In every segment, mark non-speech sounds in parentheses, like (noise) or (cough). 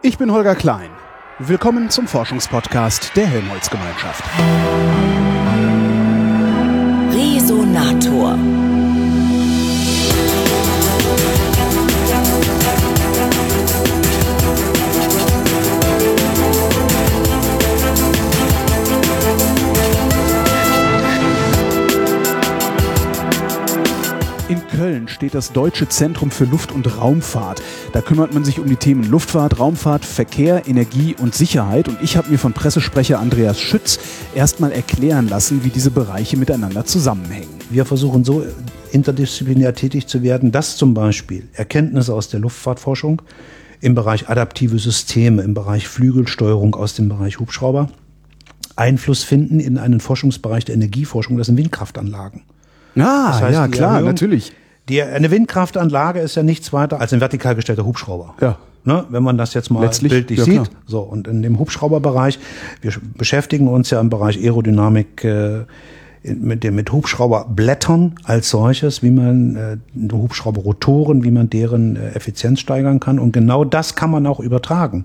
Ich bin Holger Klein. Willkommen zum Forschungspodcast der Helmholtz-Gemeinschaft. Resonator. Köln steht das Deutsche Zentrum für Luft- und Raumfahrt. Da kümmert man sich um die Themen Luftfahrt, Raumfahrt, Verkehr, Energie und Sicherheit. Und ich habe mir von Pressesprecher Andreas Schütz erstmal erklären lassen, wie diese Bereiche miteinander zusammenhängen. Wir versuchen so interdisziplinär tätig zu werden, dass zum Beispiel Erkenntnisse aus der Luftfahrtforschung im Bereich adaptive Systeme, im Bereich Flügelsteuerung aus dem Bereich Hubschrauber Einfluss finden in einen Forschungsbereich der Energieforschung, das sind Windkraftanlagen. Ah, Das heißt, ja, klar, Erhöhung- natürlich. Die, eine Windkraftanlage ist ja nichts weiter als ein vertikal gestellter Hubschrauber. Ja. Ne, wenn man das jetzt mal Letztlich, bildlich ja, sieht. klar. So, und in dem Hubschrauberbereich, wir sch- beschäftigen uns ja im Bereich Aerodynamik äh, mit, dem, mit Hubschrauberblättern als solches, wie man äh, Hubschrauberrotoren, wie man deren äh, Effizienz steigern kann. Und genau das kann man auch übertragen.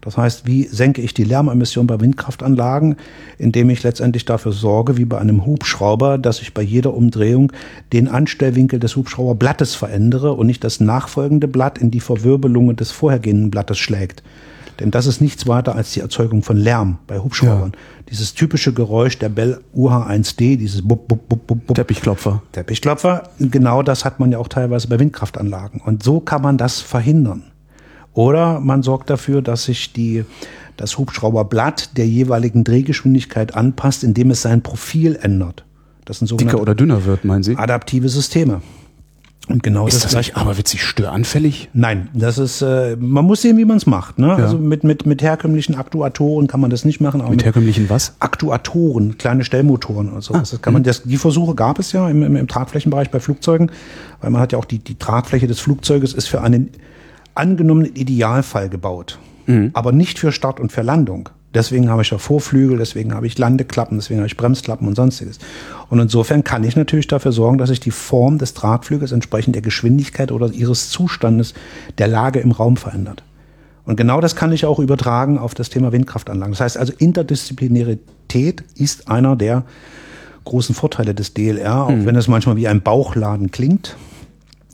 Das heißt, wie senke ich die Lärmemission bei Windkraftanlagen, indem ich letztendlich dafür sorge, wie bei einem Hubschrauber, dass ich bei jeder Umdrehung den Anstellwinkel des Hubschrauberblattes verändere und nicht das nachfolgende Blatt in die Verwirbelungen des vorhergehenden Blattes schlägt. Denn das ist nichts weiter als die Erzeugung von Lärm bei Hubschraubern. Dieses typische Geräusch der Bell UH1D, dieses Bub, Bub, Bub, Bub, Bub, Teppichklopfer. Teppichklopfer, genau das hat man ja auch teilweise bei Windkraftanlagen. Und so kann man das verhindern. Oder man sorgt dafür, dass sich die, das Hubschrauberblatt der jeweiligen Drehgeschwindigkeit anpasst, indem es sein Profil ändert. Das sind Dicker oder dünner wird, meinen Sie? adaptive Systeme. Und genau Ist das, das gleiche. nicht aberwitzig störanfällig? Nein, das ist, äh, man muss sehen, wie man es macht. Ne? Also mit, mit, mit herkömmlichen Aktuatoren kann man das nicht machen. Mit herkömmlichen was? Aktuatoren, kleine Stellmotoren und Ah, so. das kann man, das, die Versuche gab es ja im, im, im Tragflächenbereich bei Flugzeugen, weil man hat ja auch die, die Tragfläche des Flugzeuges ist für einen angenommenen Idealfall gebaut, Mhm. aber nicht für Start und für Landung. Deswegen habe ich ja Vorflügel, deswegen habe ich Landeklappen, deswegen habe ich Bremsklappen und sonstiges. Und insofern kann ich natürlich dafür sorgen, dass sich die Form des Tragflügels entsprechend der Geschwindigkeit oder ihres Zustandes der Lage im Raum verändert. Und genau das kann ich auch übertragen auf das Thema Windkraftanlagen. Das heißt also, Interdisziplinarität ist einer der großen Vorteile des DLR, auch wenn es manchmal wie ein Bauchladen klingt.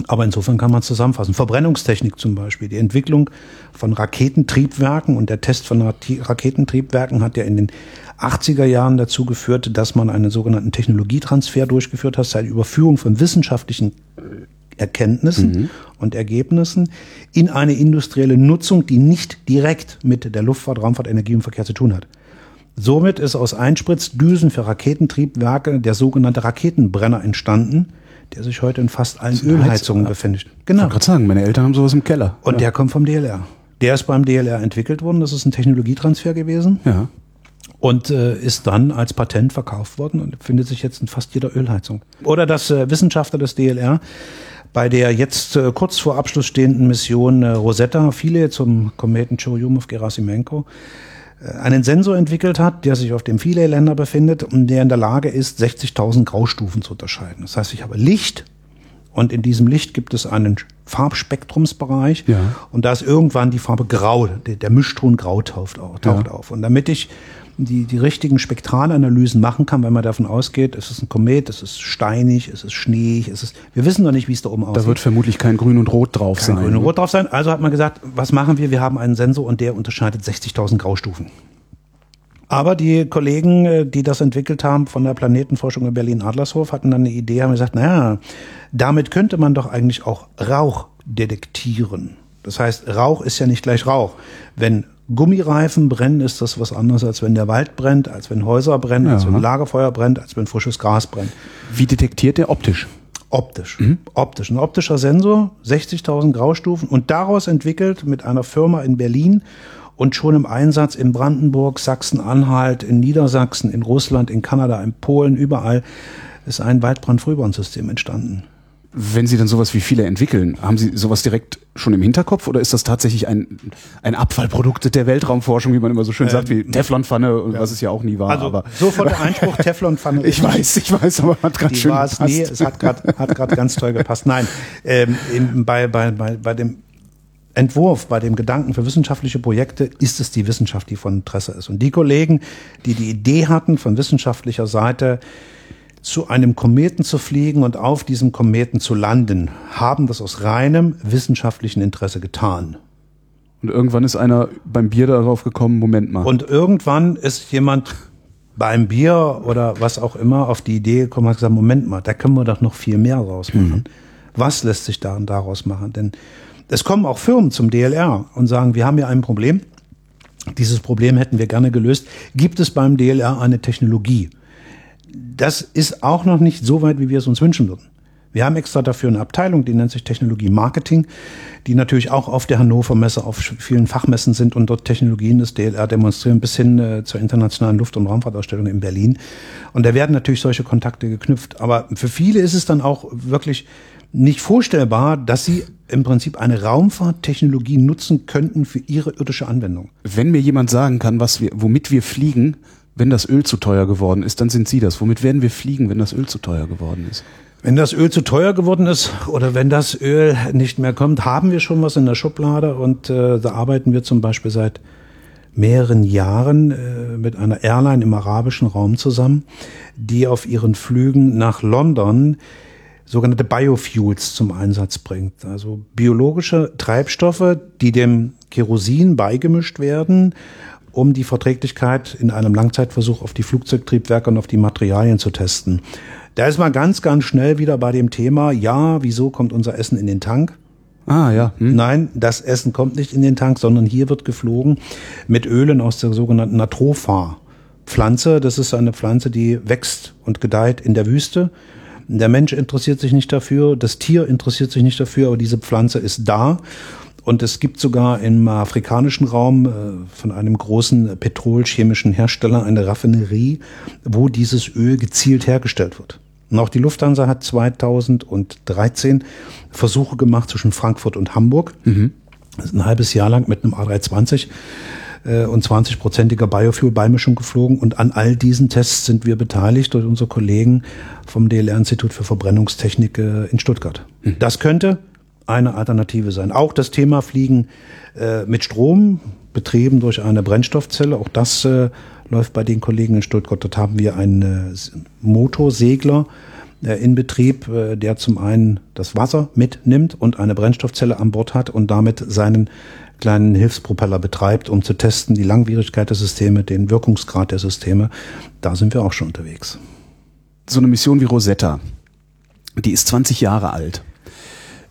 Aber insofern kann man es zusammenfassen. Verbrennungstechnik zum Beispiel. Die Entwicklung von Raketentriebwerken und der Test von Raketentriebwerken hat ja in den 80er Jahren dazu geführt, dass man einen sogenannten Technologietransfer durchgeführt hat, seit Überführung von wissenschaftlichen Erkenntnissen und Ergebnissen in eine industrielle Nutzung, die nicht direkt mit der Luftfahrt, Raumfahrt, Energie und Verkehr zu tun hat. Somit ist aus Einspritzdüsen für Raketentriebwerke der sogenannte Raketenbrenner entstanden, der sich heute in fast allen Ölheizungen befindet. Ich Genau. wollte gerade sagen, meine Eltern haben sowas im Keller. Und der kommt vom DLR. Der ist beim DLR entwickelt worden. Das ist ein Technologietransfer gewesen ja. und äh, ist dann als Patent verkauft worden und findet sich jetzt in fast jeder Ölheizung. Oder dass äh, Wissenschaftler des DLR bei der jetzt äh, kurz vor Abschluss stehenden Mission äh, Rosetta, viele zum Kometen Churyumov-Gerasimenko, einen Sensor entwickelt hat, der sich auf dem Philae-Länder befindet und der in der Lage ist, 60.000 Graustufen zu unterscheiden. Das heißt, ich habe Licht und in diesem Licht gibt es einen Farbspektrumsbereich Ja. und da ist irgendwann die Farbe Grau, der, der Mischton Grau taucht, auf, taucht Ja. auf. Und damit ich die, die richtigen Spektralanalysen machen kann, weil man davon ausgeht, es ist ein Komet, es ist steinig, es ist schneeig, es ist, wir wissen noch nicht, wie es da oben aussieht. Da wird vermutlich kein Grün und Rot drauf Kein sein. Grün und Rot drauf sein. Also hat man gesagt, was machen wir? Wir haben einen Sensor und der unterscheidet 60.000 Graustufen. Aber die Kollegen, äh, die das entwickelt haben von der Planetenforschung in Berlin-Adlershof, hatten dann eine Idee, haben gesagt, naja, damit könnte man doch eigentlich auch Rauch detektieren. Das heißt, Rauch ist ja nicht gleich Rauch. Wenn Gummireifen brennen, ist das was anderes, als wenn der Wald brennt, als wenn Häuser brennen, als Ja. wenn ein Lagerfeuer brennt, als wenn frisches Gras brennt. Wie detektiert der optisch? Optisch. Optisch. Ein optischer Sensor, 60.000 Graustufen und daraus entwickelt mit einer Firma in Berlin und schon im Einsatz in Brandenburg, Sachsen-Anhalt, in Niedersachsen, in Russland, in Kanada, in Polen, überall ist ein Waldbrandfrühwarnsystem entstanden. Wenn Sie dann sowas wie viele entwickeln, haben Sie sowas direkt schon im Hinterkopf oder ist das tatsächlich ein, ein Abfallprodukt der Weltraumforschung, wie man immer so schön sagt, wie Teflonpfanne und was es ja auch nie war. Also aber sofort der Einspruch (laughs) Teflonpfanne. ich weiß, ich weiß, aber hat gerade schön war es gepasst. nie, es hat gerade hat grad ganz toll gepasst. Nein, ähm, bei, bei, bei, bei dem Entwurf, bei dem Gedanken für wissenschaftliche Projekte ist es die Wissenschaft, die von Interesse ist. Und die Kollegen, die die Idee hatten, von wissenschaftlicher Seite zu einem Kometen zu fliegen und auf diesem Kometen zu landen, haben das aus reinem wissenschaftlichen Interesse getan. Und irgendwann ist einer beim Bier darauf gekommen, Moment mal. Und irgendwann ist jemand beim Bier oder was auch immer auf die Idee gekommen hat gesagt, Moment mal, da können wir doch noch viel mehr rausmachen. Mhm. Was lässt sich daraus machen? Denn es kommen auch Firmen zum DLR und sagen, wir haben hier ein Problem. Dieses Problem hätten wir gerne gelöst. Gibt es beim DLR eine Technologie? Das ist auch noch nicht so weit, wie wir es uns wünschen würden. Wir haben extra dafür eine Abteilung, die nennt sich Technologie Marketing, die natürlich auch auf der Hannover Messe, auf vielen Fachmessen sind und dort Technologien des DLR demonstrieren, bis hin äh, zur internationalen Luft- und Raumfahrtausstellung in Berlin. Und da werden natürlich solche Kontakte geknüpft. Aber für viele ist es dann auch wirklich nicht vorstellbar, dass sie im Prinzip eine Raumfahrttechnologie nutzen könnten für ihre irdische Anwendung. Wenn mir jemand sagen kann, was wir, womit wir fliegen, wenn das Öl zu teuer geworden ist, dann sind Sie das. Womit werden wir fliegen, wenn das Öl zu teuer geworden ist? Wenn das Öl zu teuer geworden ist oder wenn das Öl nicht mehr kommt, haben wir schon was in der Schublade und äh, da arbeiten wir zum Beispiel seit mehreren Jahren äh, mit einer Airline im arabischen Raum zusammen, die auf ihren Flügen nach London sogenannte Biofuels zum Einsatz bringt. Also biologische Treibstoffe, die dem Kerosin beigemischt werden, um die Verträglichkeit in einem Langzeitversuch auf die Flugzeugtriebwerke und auf die Materialien zu testen. Da ist man ganz, ganz schnell wieder bei dem Thema, ja, wieso kommt unser Essen in den Tank? Ah, ja. Hm. Nein, das Essen kommt nicht in den Tank, sondern hier wird geflogen mit Ölen aus der sogenannten Natropha-Pflanze. Das ist eine Pflanze, die wächst und gedeiht in der Wüste der Mensch interessiert sich nicht dafür, das Tier interessiert sich nicht dafür, aber diese Pflanze ist da. Und es gibt sogar im afrikanischen Raum äh, von einem großen petrolchemischen Hersteller eine Raffinerie, wo dieses Öl gezielt hergestellt wird. Und auch die Lufthansa hat 2013 Versuche gemacht zwischen Frankfurt und Hamburg. Mhm. ein halbes Jahr lang mit einem A320 äh, und 20-prozentiger Biofuel-Beimischung geflogen. Und an all diesen Tests sind wir beteiligt durch unsere Kollegen vom DLR-Institut für Verbrennungstechnik äh, in Stuttgart. Mhm. Das könnte eine Alternative sein. Auch das Thema Fliegen äh, mit Strom, betrieben durch eine Brennstoffzelle, auch das äh, läuft bei den Kollegen in Stuttgart. Dort haben wir einen äh, Motorsegler äh, in Betrieb, äh, der zum einen das Wasser mitnimmt und eine Brennstoffzelle an Bord hat und damit seinen kleinen Hilfspropeller betreibt, um zu testen, die Langwierigkeit der Systeme, den Wirkungsgrad der Systeme. Da sind wir auch schon unterwegs. So eine Mission wie Rosetta, die ist 20 Jahre alt.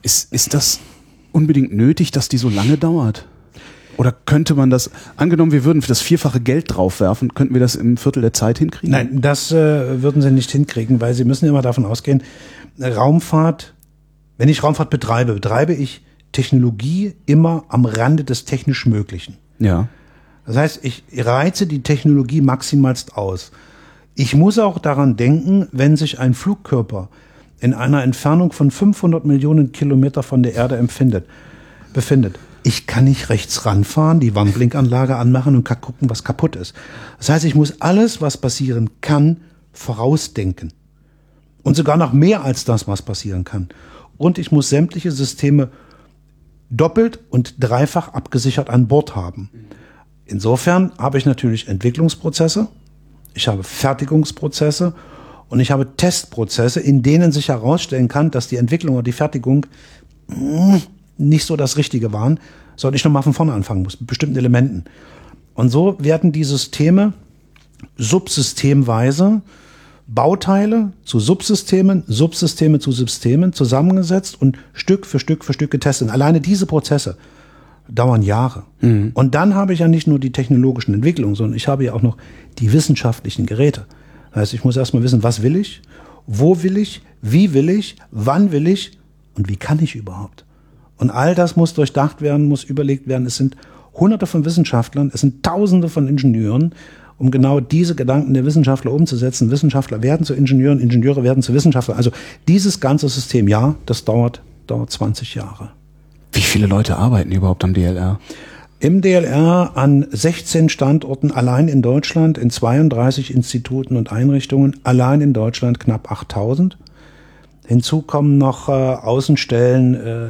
Ist, ist das unbedingt nötig, dass die so lange dauert? Oder könnte man das, angenommen, wir würden für das vierfache Geld draufwerfen, könnten wir das im Viertel der Zeit hinkriegen? Nein, das äh, würden sie nicht hinkriegen, weil sie müssen immer davon ausgehen, Raumfahrt, wenn ich Raumfahrt betreibe, betreibe ich Technologie immer am Rande des technisch Möglichen. Ja. Das heißt, ich reize die Technologie maximalst aus. Ich muss auch daran denken, wenn sich ein Flugkörper in einer Entfernung von 500 Millionen Kilometer von der Erde empfindet, befindet. Ich kann nicht rechts ranfahren, die Warnblinkanlage anmachen und gucken, was kaputt ist. Das heißt, ich muss alles, was passieren kann, vorausdenken. Und sogar noch mehr als das, was passieren kann. Und ich muss sämtliche Systeme doppelt und dreifach abgesichert an Bord haben. Insofern habe ich natürlich Entwicklungsprozesse, ich habe Fertigungsprozesse und ich habe Testprozesse, in denen sich herausstellen kann, dass die Entwicklung oder die Fertigung hm, nicht so das Richtige waren, sondern ich nochmal von vorne anfangen muss, mit bestimmten Elementen. Und so werden die Systeme subsystemweise Bauteile zu Subsystemen, Subsysteme zu Systemen zusammengesetzt und Stück für Stück für Stück getestet. Und alleine diese Prozesse dauern Jahre. Mhm. Und dann habe ich ja nicht nur die technologischen Entwicklungen, sondern ich habe ja auch noch die wissenschaftlichen Geräte. Heißt, ich muss erstmal wissen, was will ich, wo will ich, wie will ich, wann will ich und wie kann ich überhaupt. Und all das muss durchdacht werden, muss überlegt werden. Es sind hunderte von Wissenschaftlern, es sind tausende von Ingenieuren um genau diese Gedanken der Wissenschaftler umzusetzen. Wissenschaftler werden zu Ingenieuren, Ingenieure werden zu Wissenschaftlern. Also dieses ganze System, ja, das dauert, dauert 20 Jahre. Wie viele Leute arbeiten überhaupt am DLR? Im DLR an 16 Standorten allein in Deutschland, in 32 Instituten und Einrichtungen, allein in Deutschland knapp 8000. Hinzu kommen noch äh, Außenstellen, äh,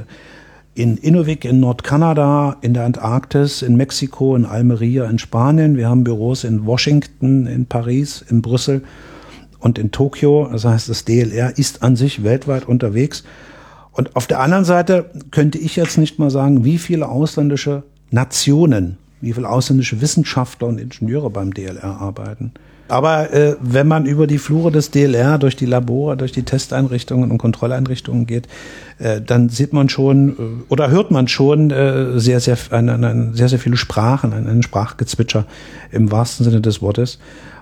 in Inuvik in Nordkanada, in der Antarktis, in Mexiko, in Almeria, in Spanien. Wir haben Büros in Washington, in Paris, in Brüssel und in Tokio. Das heißt, das DLR ist an sich weltweit unterwegs. Und auf der anderen Seite könnte ich jetzt nicht mal sagen, wie viele ausländische Nationen, wie viele ausländische Wissenschaftler und Ingenieure beim DLR arbeiten. Aber äh, wenn man über die Flure des DLR, durch die Labore, durch die Testeinrichtungen und Kontrolleinrichtungen geht, äh, dann sieht man schon äh, oder hört man schon äh, sehr, sehr, ein, ein, sehr, sehr viele Sprachen, einen Sprachgezwitscher im wahrsten Sinne des Wortes.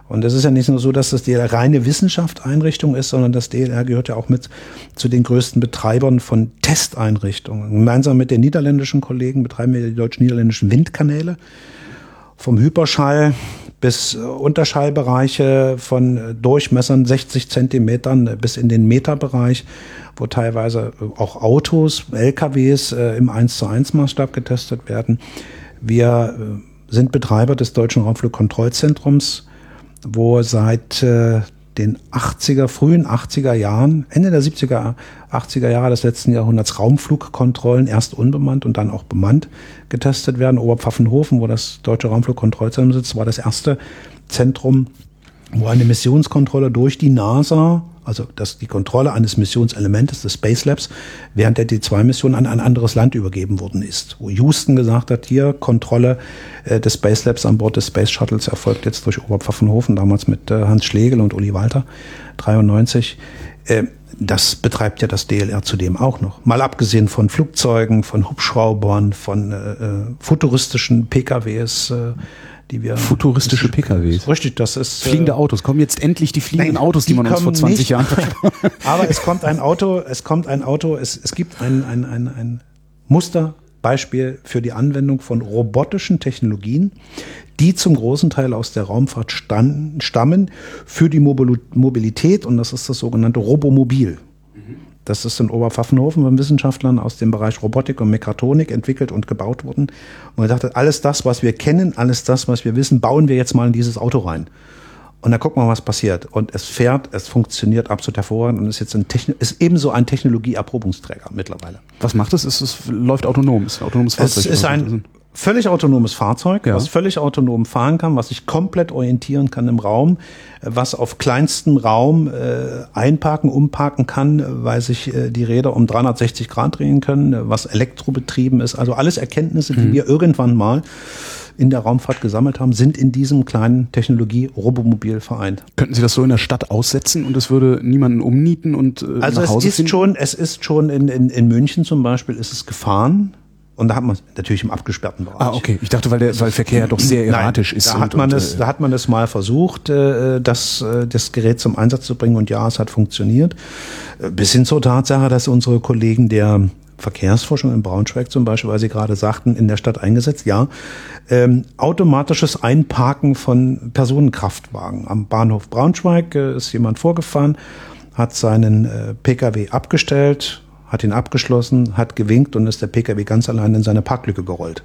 Und es ist ja nicht nur so, dass das DLR reine Wissenschaftseinrichtung ist, sondern das DLR gehört ja auch mit zu den größten Betreibern von Testeinrichtungen. Gemeinsam mit den niederländischen Kollegen betreiben wir die deutsch-niederländischen Windkanäle vom Hyperschall bis äh, Unterschallbereiche von äh, Durchmessern 60 Zentimetern bis in den Meterbereich, wo teilweise äh, auch Autos, LKWs im 1 zu 1 Maßstab getestet werden. Wir sind Betreiber des Deutschen Raumflugkontrollzentrums, wo seit den 80er, frühen 80er Jahren, Ende der 70er, 80er Jahre des letzten Jahrhunderts Raumflugkontrollen erst unbemannt und dann auch bemannt getestet werden. Oberpfaffenhofen, wo das deutsche Raumflugkontrollzentrum sitzt, war das erste Zentrum, wo eine Missionskontrolle durch die NASA also dass die Kontrolle eines Missionselementes des Space Labs während der D2-Mission an ein anderes Land übergeben worden ist. Wo Houston gesagt hat, hier Kontrolle äh, des Space Labs an Bord des Space Shuttles erfolgt jetzt durch Oberpfaffenhofen, damals mit äh, Hans Schlegel und Uli Walter, 93. Äh, das betreibt ja das DLR zudem auch noch. Mal abgesehen von Flugzeugen, von Hubschraubern, von äh, äh futuristischen PKWs, äh, die wir. Futuristische PKWs. Richtig, das ist. Fliegende äh, Autos. Kommen jetzt endlich die fliegenden Nein, Autos, die, die man uns vor 20 nicht. Jahren (laughs) Aber es kommt ein Auto, es kommt ein Auto, es, es gibt ein, ein, ein, ein Musterbeispiel für die Anwendung von robotischen Technologien, die zum großen Teil aus der Raumfahrt standen, stammen für die Mobilität und das ist das sogenannte Robomobil. Das ist in Oberpfaffenhofen von Wissenschaftlern aus dem Bereich Robotik und Mechatronik entwickelt und gebaut worden. Und man dachte, alles das, was wir kennen, alles das, was wir wissen, bauen wir jetzt mal in dieses Auto rein. Und dann gucken wir, was passiert. Und es fährt, es funktioniert absolut hervorragend und ist jetzt ein Techno ist ebenso ein Technologieerprobungsträger mittlerweile. Was macht es? Es, es läuft autonom. Es ist ein autonomes Fahrzeug. Es ist ein völlig autonomes Fahrzeug, ja. was völlig autonom fahren kann, was sich komplett orientieren kann im Raum, was auf kleinstem Raum äh, einparken, umparken kann, weil sich äh, die Räder um 360 Grad drehen können, was elektrobetrieben ist. Also alles Erkenntnisse, die mhm. wir irgendwann mal in der Raumfahrt gesammelt haben, sind in diesem kleinen Technologie-Robomobil vereint. Könnten Sie das so in der Stadt aussetzen und es würde niemanden umnieten und äh, also es ist finden? schon, es ist schon in, in, in München zum Beispiel ist es gefahren und da hat man natürlich im abgesperrten Bereich. Ah, okay. Ich dachte, weil der weil Verkehr doch sehr erratisch Nein, ist. Da hat man und, es, äh, da hat man es mal versucht, äh, das, äh, das Gerät zum Einsatz zu bringen und ja, es hat funktioniert. Bis hin zur Tatsache, dass unsere Kollegen der Verkehrsforschung in Braunschweig zum Beispiel, weil Sie gerade sagten, in der Stadt eingesetzt, ja, ähm, automatisches Einparken von Personenkraftwagen. Am Bahnhof Braunschweig äh, ist jemand vorgefahren, hat seinen äh, Pkw abgestellt, hat ihn abgeschlossen, hat gewinkt und ist der Pkw ganz allein in seine Parklücke gerollt.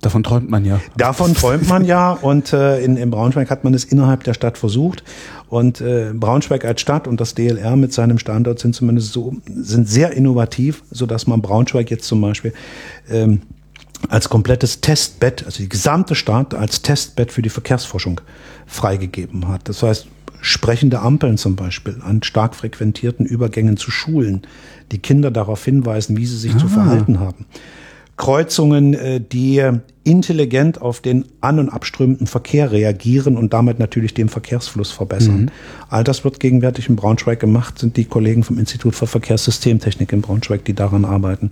Davon träumt man ja. Davon träumt man ja und äh, in, in Braunschweig hat man es innerhalb der Stadt versucht und äh, Braunschweig als Stadt und das DLR mit seinem Standort sind zumindest so sind sehr innovativ, so dass man Braunschweig jetzt zum Beispiel ähm, als komplettes Testbett, also die gesamte Stadt als Testbett für die Verkehrsforschung freigegeben hat. Das heißt, sprechende Ampeln zum Beispiel an stark frequentierten Übergängen zu Schulen, die Kinder darauf hinweisen, wie sie sich ah. zu verhalten haben. Kreuzungen, äh, die intelligent auf den an- und abströmenden Verkehr reagieren und damit natürlich den Verkehrsfluss verbessern. Mhm. All das wird gegenwärtig in Braunschweig gemacht, sind die Kollegen vom Institut für Verkehrssystemtechnik in Braunschweig, die daran arbeiten.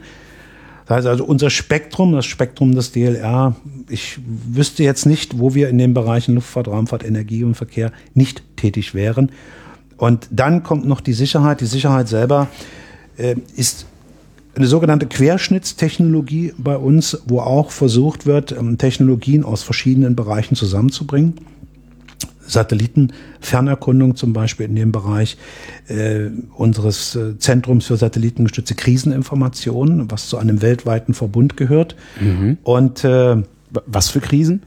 Das heißt also, unser Spektrum, das Spektrum des DLR, ich wüsste jetzt nicht, wo wir in den Bereichen Luftfahrt, Raumfahrt, Energie und Verkehr nicht tätig wären. Und dann kommt noch die Sicherheit. Die Sicherheit selber äh, ist eine sogenannte Querschnittstechnologie bei uns, wo auch versucht wird, ähm, Technologien aus verschiedenen Bereichen zusammenzubringen. Satellitenfernerkundung zum Beispiel in dem Bereich äh, unseres äh, Zentrums für satellitengestützte Kriseninformationen, was zu einem weltweiten Verbund gehört. Mhm. Und äh, was für Krisen?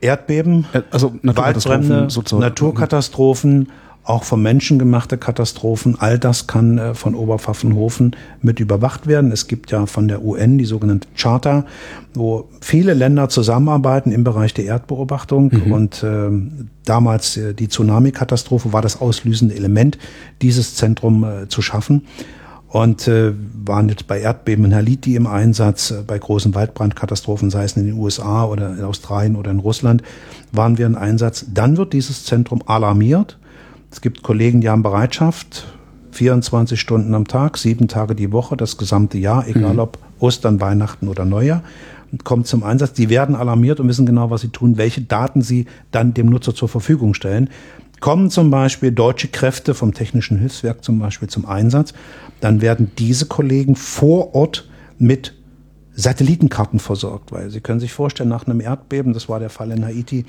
Erdbeben, äh, also Waldbrände, Naturkatastrophen auch von Menschen gemachte Katastrophen. All das kann äh, von Oberpfaffenhofen mit überwacht werden. Es gibt ja von der UN die sogenannte Charta, wo viele Länder zusammenarbeiten im Bereich der Erdbeobachtung. Mhm. Und äh, damals äh, die Tsunami-Katastrophe war das auslösende Element, dieses Zentrum äh, zu schaffen und äh, waren jetzt bei Erdbeben in Haiti im Einsatz, äh, bei großen Waldbrandkatastrophen, sei es in den USA oder in Australien oder in Russland, waren wir im Einsatz. Dann wird dieses Zentrum alarmiert. Es gibt Kollegen, die haben Bereitschaft, 24 Stunden am Tag, sieben Tage die Woche, das gesamte Jahr, egal mhm. ob Ostern, Weihnachten oder Neujahr, kommt zum Einsatz. Die werden alarmiert und wissen genau, was sie tun, welche Daten sie dann dem Nutzer zur Verfügung stellen. Kommen zum Beispiel deutsche Kräfte vom Technischen Hilfswerk zum Beispiel zum Einsatz, dann werden diese Kollegen vor Ort mit Satellitenkarten versorgt, weil Sie können sich vorstellen, nach einem Erdbeben, das war der Fall in Haiti,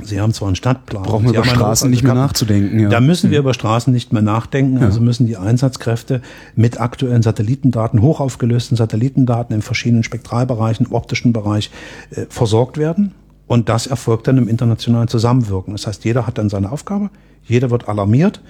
Sie haben zwar einen Stadtplan. Brauchen wir über Straßen nicht mehr nachzudenken. Ja. Da müssen wir über Straßen nicht mehr nachdenken. Ja. Also müssen die Einsatzkräfte mit aktuellen Satellitendaten, hochaufgelösten Satellitendaten in verschiedenen Spektralbereichen, im optischen Bereich äh, versorgt werden. Und das erfolgt dann im internationalen Zusammenwirken. Das heißt, jeder hat dann seine Aufgabe, jeder wird alarmiert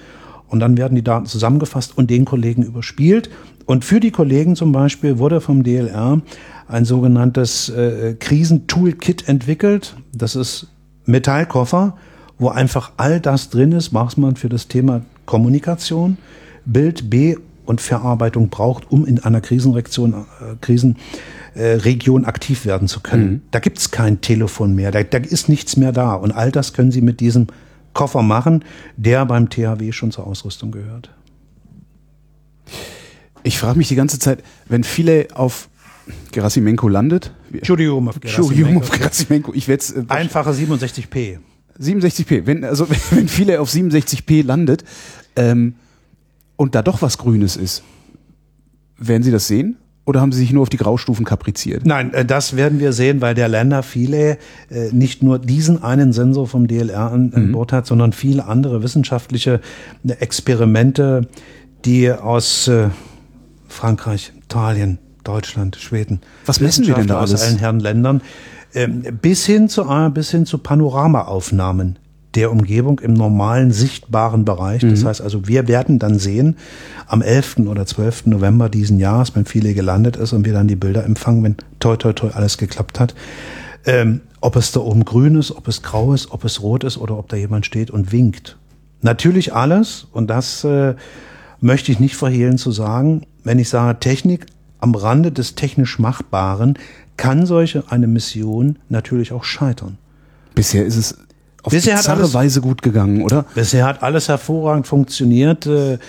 und dann werden die Daten zusammengefasst und den Kollegen überspielt. Und für die Kollegen zum Beispiel wurde vom DLR ein sogenanntes äh, Krisentoolkit entwickelt. Das ist Metallkoffer, wo einfach all das drin ist, was man für das Thema Kommunikation, Bild, B und Verarbeitung braucht, um in einer Krisenreaktion, äh, Krisenregion aktiv werden zu können. Mhm. Da gibt's kein Telefon mehr, da, da ist nichts mehr da. Und all das können Sie mit diesem Koffer machen, der beim THW schon zur Ausrüstung gehört. Ich frage mich die ganze Zeit, wenn viele auf Gerasimenko landet. Entschuldigung, auf Gerasimenko. Gerasimenko. Ich werde äh, Einfache 67p. 67p. Wenn, also, (laughs) wenn viele auf 67p landet ähm, und da doch was Grünes ist, werden Sie das sehen? Oder haben Sie sich nur auf die Graustufen kapriziert? Nein, äh, das werden wir sehen, weil der Länder viele äh, nicht nur diesen einen Sensor vom DLR an, mhm. Bord hat, sondern viele andere wissenschaftliche äh, Experimente, die aus Frankreich, Italien, Deutschland, Schweden. Was messen wir denn da alles? Aus allen Herren Ländern. Ähm, bis hin zu, bis hin zu Panoramaaufnahmen der Umgebung im normalen sichtbaren Bereich. Das mhm. heißt also, wir werden dann sehen, am 11. oder 12. November diesen Jahres, wenn viele gelandet ist und wir dann die Bilder empfangen, wenn toi toi toi alles geklappt hat, ähm, ob es da oben grün ist, ob es grau ist, ob es rot ist oder ob da jemand steht und winkt. Natürlich alles, und das äh, möchte ich nicht verhehlen zu sagen, wenn ich sage Technik am Rande des technisch Machbaren, kann solche eine Mission natürlich auch scheitern. Bisher ist es auf bisher bizarre alles, Weise gut gegangen, oder? Bisher hat alles hervorragend funktioniert. Äh,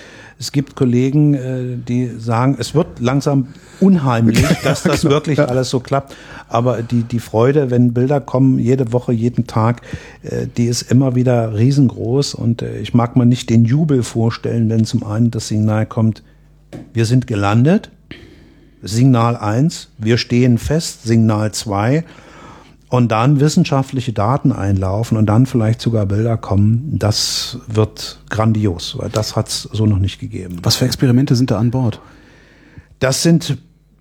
es gibt Kollegen, äh, die sagen, es wird langsam unheimlich, (laughs) dass das wirklich alles so klappt. Aber die, die Freude, wenn Bilder kommen, jede Woche, jeden Tag, äh, die ist immer wieder riesengroß. Und ich mag mir nicht den Jubel vorstellen, wenn zum einen das Signal kommt, wir sind gelandet. Signal 1, wir stehen fest, Signal 2 und dann wissenschaftliche Daten einlaufen und dann vielleicht sogar Bilder kommen, das wird grandios, weil das hat es so noch nicht gegeben. Was für Experimente sind da an Bord? Das sind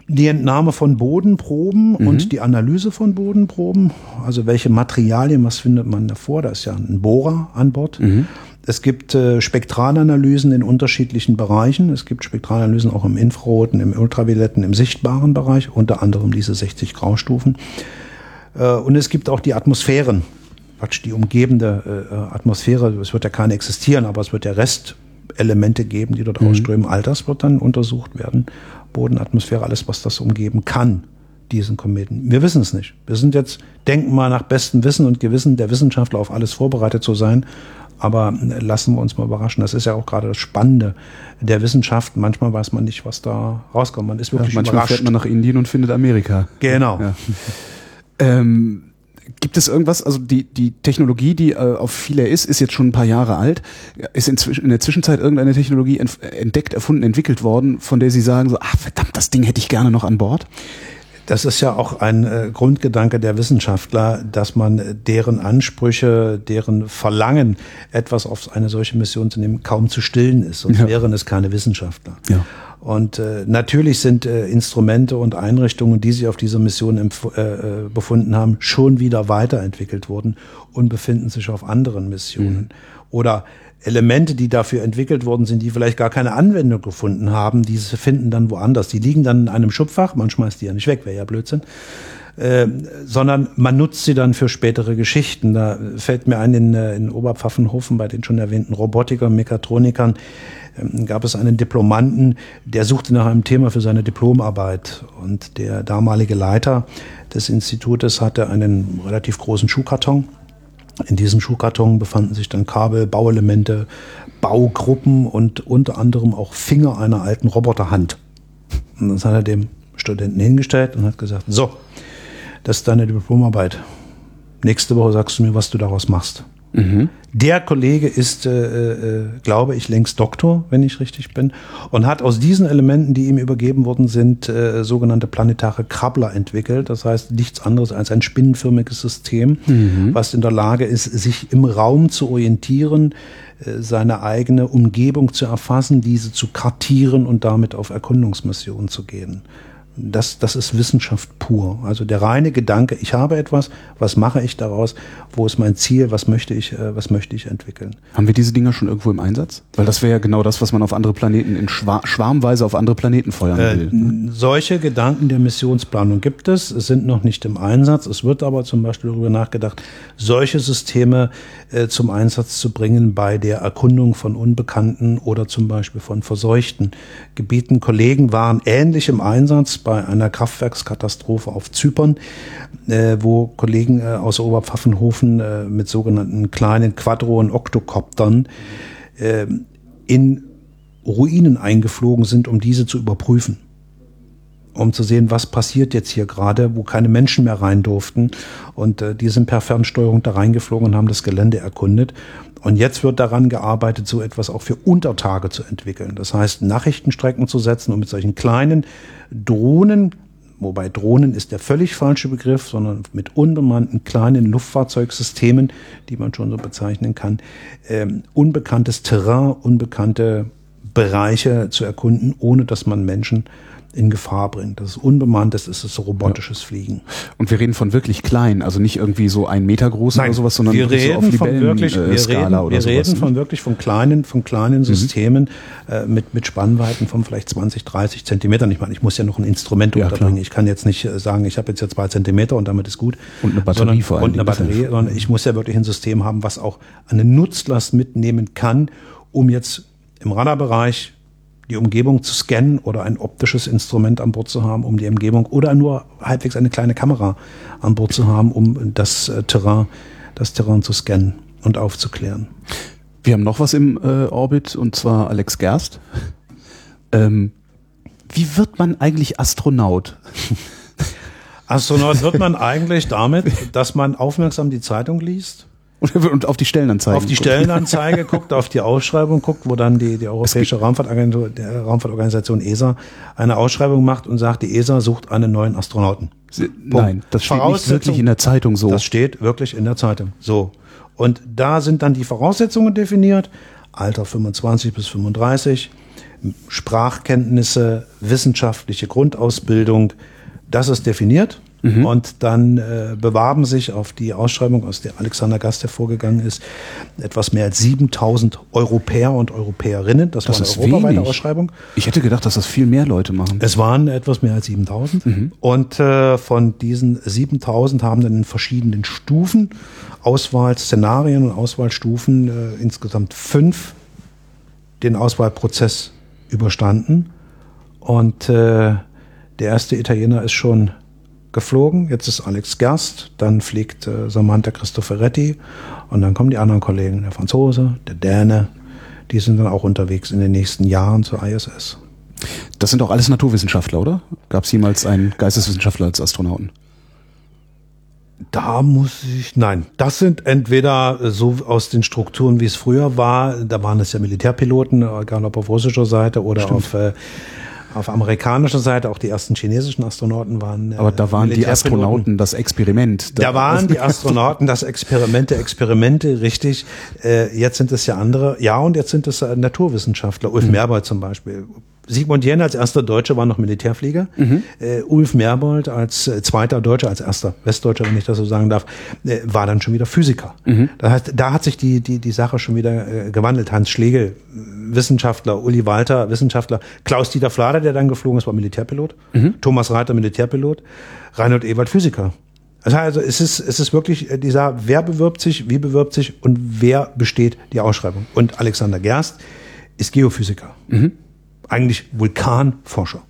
die Entnahme von Bodenproben mhm. und die Analyse von Bodenproben. Also welche Materialien, was findet man davor? Da ist ja ein Bohrer an Bord. Mhm. Es gibt äh, Spektralanalysen in unterschiedlichen Bereichen. Es gibt Spektralanalysen auch im infraroten, im ultravioletten, im sichtbaren Bereich, unter anderem diese 60 Graustufen. Äh, und es gibt auch die Atmosphären, Quatsch, die umgebende äh, Atmosphäre. Es wird ja keine existieren, aber es wird ja Restelemente geben, die dort mhm. ausströmen. All das wird dann untersucht werden. Bodenatmosphäre, alles, was das umgeben kann, diesen Kometen. Wir wissen es nicht. Wir sind jetzt, denken mal nach bestem Wissen und Gewissen der Wissenschaftler auf alles vorbereitet zu sein. Aber lassen wir uns mal überraschen. Das ist ja auch gerade das Spannende der Wissenschaft. Manchmal weiß man nicht, was da rauskommt. Man ist wirklich ja, manchmal überrascht. fährt man nach Indien und findet Amerika. Genau. Ja. Ähm, gibt es irgendwas, also die, die Technologie, die äh, auf Philae ist, ist jetzt schon ein paar Jahre alt. Ist inzwischen, in der Zwischenzeit irgendeine Technologie entdeckt, erfunden, entwickelt worden, von der Sie sagen so, ach verdammt, das Ding hätte ich gerne noch an Bord? Das ist ja auch ein äh, Grundgedanke der Wissenschaftler, dass man deren Ansprüche, deren Verlangen, etwas auf eine solche Mission zu nehmen, kaum zu stillen ist. Sonst ja. wären es keine Wissenschaftler. Ja. Und äh, natürlich sind äh, Instrumente und Einrichtungen, die sich auf dieser Mission äh, äh, befunden haben, schon wieder weiterentwickelt worden und befinden sich auf anderen Missionen. Mhm. Oder Elemente, die dafür entwickelt worden sind, die vielleicht gar keine Anwendung gefunden haben, diese finden dann woanders. Die liegen dann in einem Schubfach, man schmeißt die ja nicht weg, wäre ja Blödsinn. Äh, sondern man nutzt sie dann für spätere Geschichten. Da fällt mir ein, in, äh, in Oberpfaffenhofen bei den schon erwähnten Robotikern, Mechatronikern, ähm, gab es einen Diplomanten, der suchte nach einem Thema für seine Diplomarbeit. Und der damalige Leiter des Institutes hatte einen relativ großen Schuhkarton. In diesem Schuhkarton befanden sich dann Kabel, Bauelemente, Baugruppen und unter anderem auch Finger einer alten Roboterhand. Und das hat er dem Studenten hingestellt und hat gesagt, so, das ist deine Diplomarbeit. Nächste Woche sagst du mir, was du daraus machst. Mhm. Der Kollege ist, äh, äh, glaube ich, längst Doktor, wenn ich richtig bin, und hat aus diesen Elementen, die ihm übergeben worden sind, äh, sogenannte planetare Krabbler entwickelt. Das heißt nichts anderes als ein spinnenförmiges System, mhm. was in der Lage ist, sich im Raum zu orientieren, äh, seine eigene Umgebung zu erfassen, diese zu kartieren und damit auf Erkundungsmissionen zu gehen das, das ist Wissenschaft pur. Also der reine Gedanke, ich habe etwas, was mache ich daraus, wo ist mein Ziel, was möchte ich, äh, was möchte ich entwickeln. Haben wir diese Dinger schon irgendwo im Einsatz? Weil das wäre ja genau das, was man auf andere Planeten, in Schwar Schwarmweise auf andere Planeten feuern äh, will. Ne? Solche Gedanken der Missionsplanung gibt es, es sind noch nicht im Einsatz. Es wird aber zum Beispiel darüber nachgedacht, solche Systeme äh, zum Einsatz zu bringen bei der Erkundung von Unbekannten oder zum Beispiel von verseuchten Gebieten. Kollegen waren ähnlich im Einsatz bei einer Kraftwerkskatastrophe auf Zypern, äh, wo Kollegen äh, aus Oberpfaffenhofen äh, mit sogenannten kleinen Quadro- und Oktokoptern äh, in Ruinen eingeflogen sind, um diese zu überprüfen um zu sehen, was passiert jetzt hier gerade, wo keine Menschen mehr rein durften. Und äh, die sind per Fernsteuerung da reingeflogen und haben das Gelände erkundet. Und jetzt wird daran gearbeitet, so etwas auch für Untertage zu entwickeln. Das heißt, Nachrichtenstrecken zu setzen und mit solchen kleinen Drohnen, wobei Drohnen ist der völlig falsche Begriff, sondern mit unbemannten kleinen Luftfahrzeugsystemen, die man schon so bezeichnen kann, ähm, unbekanntes Terrain, unbekannte Bereiche zu erkunden, ohne dass man Menschen in Gefahr bringt. Das ist unbemannt, das ist so robotisches ja. Fliegen. Und wir reden von wirklich klein, also nicht irgendwie so ein Meter groß Nein, oder sowas, sondern wir reden so auf von wirklich, äh, wir Skala reden, oder wir sowas, reden ne? von wirklich von kleinen, von kleinen mhm. Systemen äh, mit mit Spannweiten von vielleicht 20, 30 Zentimetern. Ich meine, ich muss ja noch ein Instrument ja, unterbringen. Klar. Ich kann jetzt nicht äh, sagen, ich habe jetzt ja zwei Zentimeter und damit ist gut. Und eine Batterie sondern, vor allem. Und eine Batterie, sondern ich muss ja wirklich ein System haben, was auch eine Nutzlast mitnehmen kann, um jetzt im Radarbereich die Umgebung zu scannen oder ein optisches Instrument an Bord zu haben, um die Umgebung oder nur halbwegs eine kleine Kamera an Bord zu haben, um das äh, Terrain, das Terrain zu scannen und aufzuklären. Wir haben noch was im äh, Orbit und zwar Alex Gerst. Ähm, wie wird man eigentlich Astronaut? Astronaut wird man (laughs) eigentlich damit, dass man aufmerksam die Zeitung liest Und auf die Stellenanzeige. Auf die Stellenanzeige guckt, auf die Ausschreibung guckt, wo dann die, die Europäische Raumfahrtagentur, der Raumfahrtorganisation ESA eine Ausschreibung macht und sagt, die ESA sucht einen neuen Astronauten. Nein, das steht nicht wirklich in der Zeitung so. Das steht wirklich in der Zeitung. So. Und da sind dann die Voraussetzungen definiert. Alter 25 bis 35, Sprachkenntnisse, wissenschaftliche Grundausbildung. Das ist definiert. Mhm. Und dann äh, bewarben sich auf die Ausschreibung, aus der Alexander Gast hervorgegangen ist, etwas mehr als 7000 Europäer und Europäerinnen. Das, das war eine europaweite wenig. Ausschreibung. Ich hätte gedacht, dass das viel mehr Leute machen. Es waren etwas mehr als 7000. Mhm. Und äh, von diesen 7000 haben dann in verschiedenen Stufen, Auswahlszenarien und Auswahlstufen, äh, insgesamt fünf den Auswahlprozess überstanden. Und äh, der erste Italiener ist schon geflogen. Jetzt ist Alex Gerst, dann fliegt äh, Samantha Cristoforetti und dann kommen die anderen Kollegen, der Franzose, der Däne. Die sind dann auch unterwegs in den nächsten Jahren zur ISS. Das sind auch alles Naturwissenschaftler, oder? Gab es jemals einen Geisteswissenschaftler als Astronauten? Da muss ich, nein, das sind entweder so aus den Strukturen, wie es früher war, da waren es ja Militärpiloten, egal ob auf russischer Seite oder Stimmt. auf äh, auf amerikanischer Seite auch die ersten chinesischen Astronauten waren. Äh, Aber da waren die Astronauten das Experiment. Da, da waren die (laughs) Astronauten das Experiment der Experimente, richtig. Äh, jetzt sind es ja andere. Ja, und jetzt sind es äh, Naturwissenschaftler. Ulf mhm. Merbold zum Beispiel Sigmund Jähn als erster Deutscher war noch Militärflieger. Mhm. Äh, Ulf Merbold als äh, zweiter Deutscher, als erster Westdeutscher, wenn ich das so sagen darf, äh, war dann schon wieder Physiker. Mhm. Das heißt, da hat sich die, die, die Sache schon wieder äh, gewandelt. Hans Schlegel, Wissenschaftler, Uli Walter, Wissenschaftler, Klaus-Dieter Flader, der dann geflogen ist, war Militärpilot, mhm. Thomas Reiter, Militärpilot, Reinhold Ewald, Physiker. Also es ist, es ist wirklich äh, dieser, wer bewirbt sich, wie bewirbt sich und wer besteht die Ausschreibung. Und Alexander Gerst ist Geophysiker. Mhm eigentlich Vulkanforscher.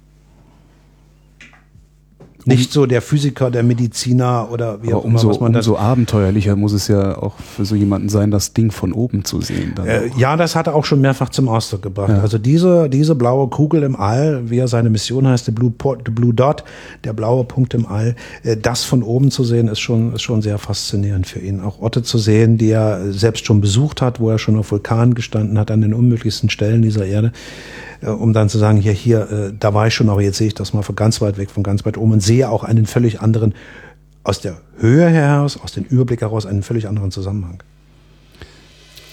Nicht so der Physiker, der Mediziner oder wie auch immer, umso, was man umso abenteuerlicher muss es ja auch für so jemanden sein, das Ding von oben zu sehen. Äh, ja, das hat er auch schon mehrfach zum Ausdruck gebracht. Ja. Also diese, diese blaue Kugel im All, wie er seine Mission heißt, the Blue, the Blue Dot, der blaue Punkt im All, äh, das von oben zu sehen, ist schon, ist schon sehr faszinierend für ihn. Auch Orte zu sehen, die er selbst schon besucht hat, wo er schon auf Vulkanen gestanden hat, an den unmöglichsten Stellen dieser Erde äh, um dann zu sagen, hier, hier, äh, da war ich schon, aber jetzt sehe ich das mal von ganz weit weg, von ganz weit oben und sehe auch einen völlig anderen, aus der Höhe heraus, aus dem Überblick heraus, einen völlig anderen Zusammenhang.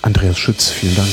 Andreas Schütz, vielen Dank.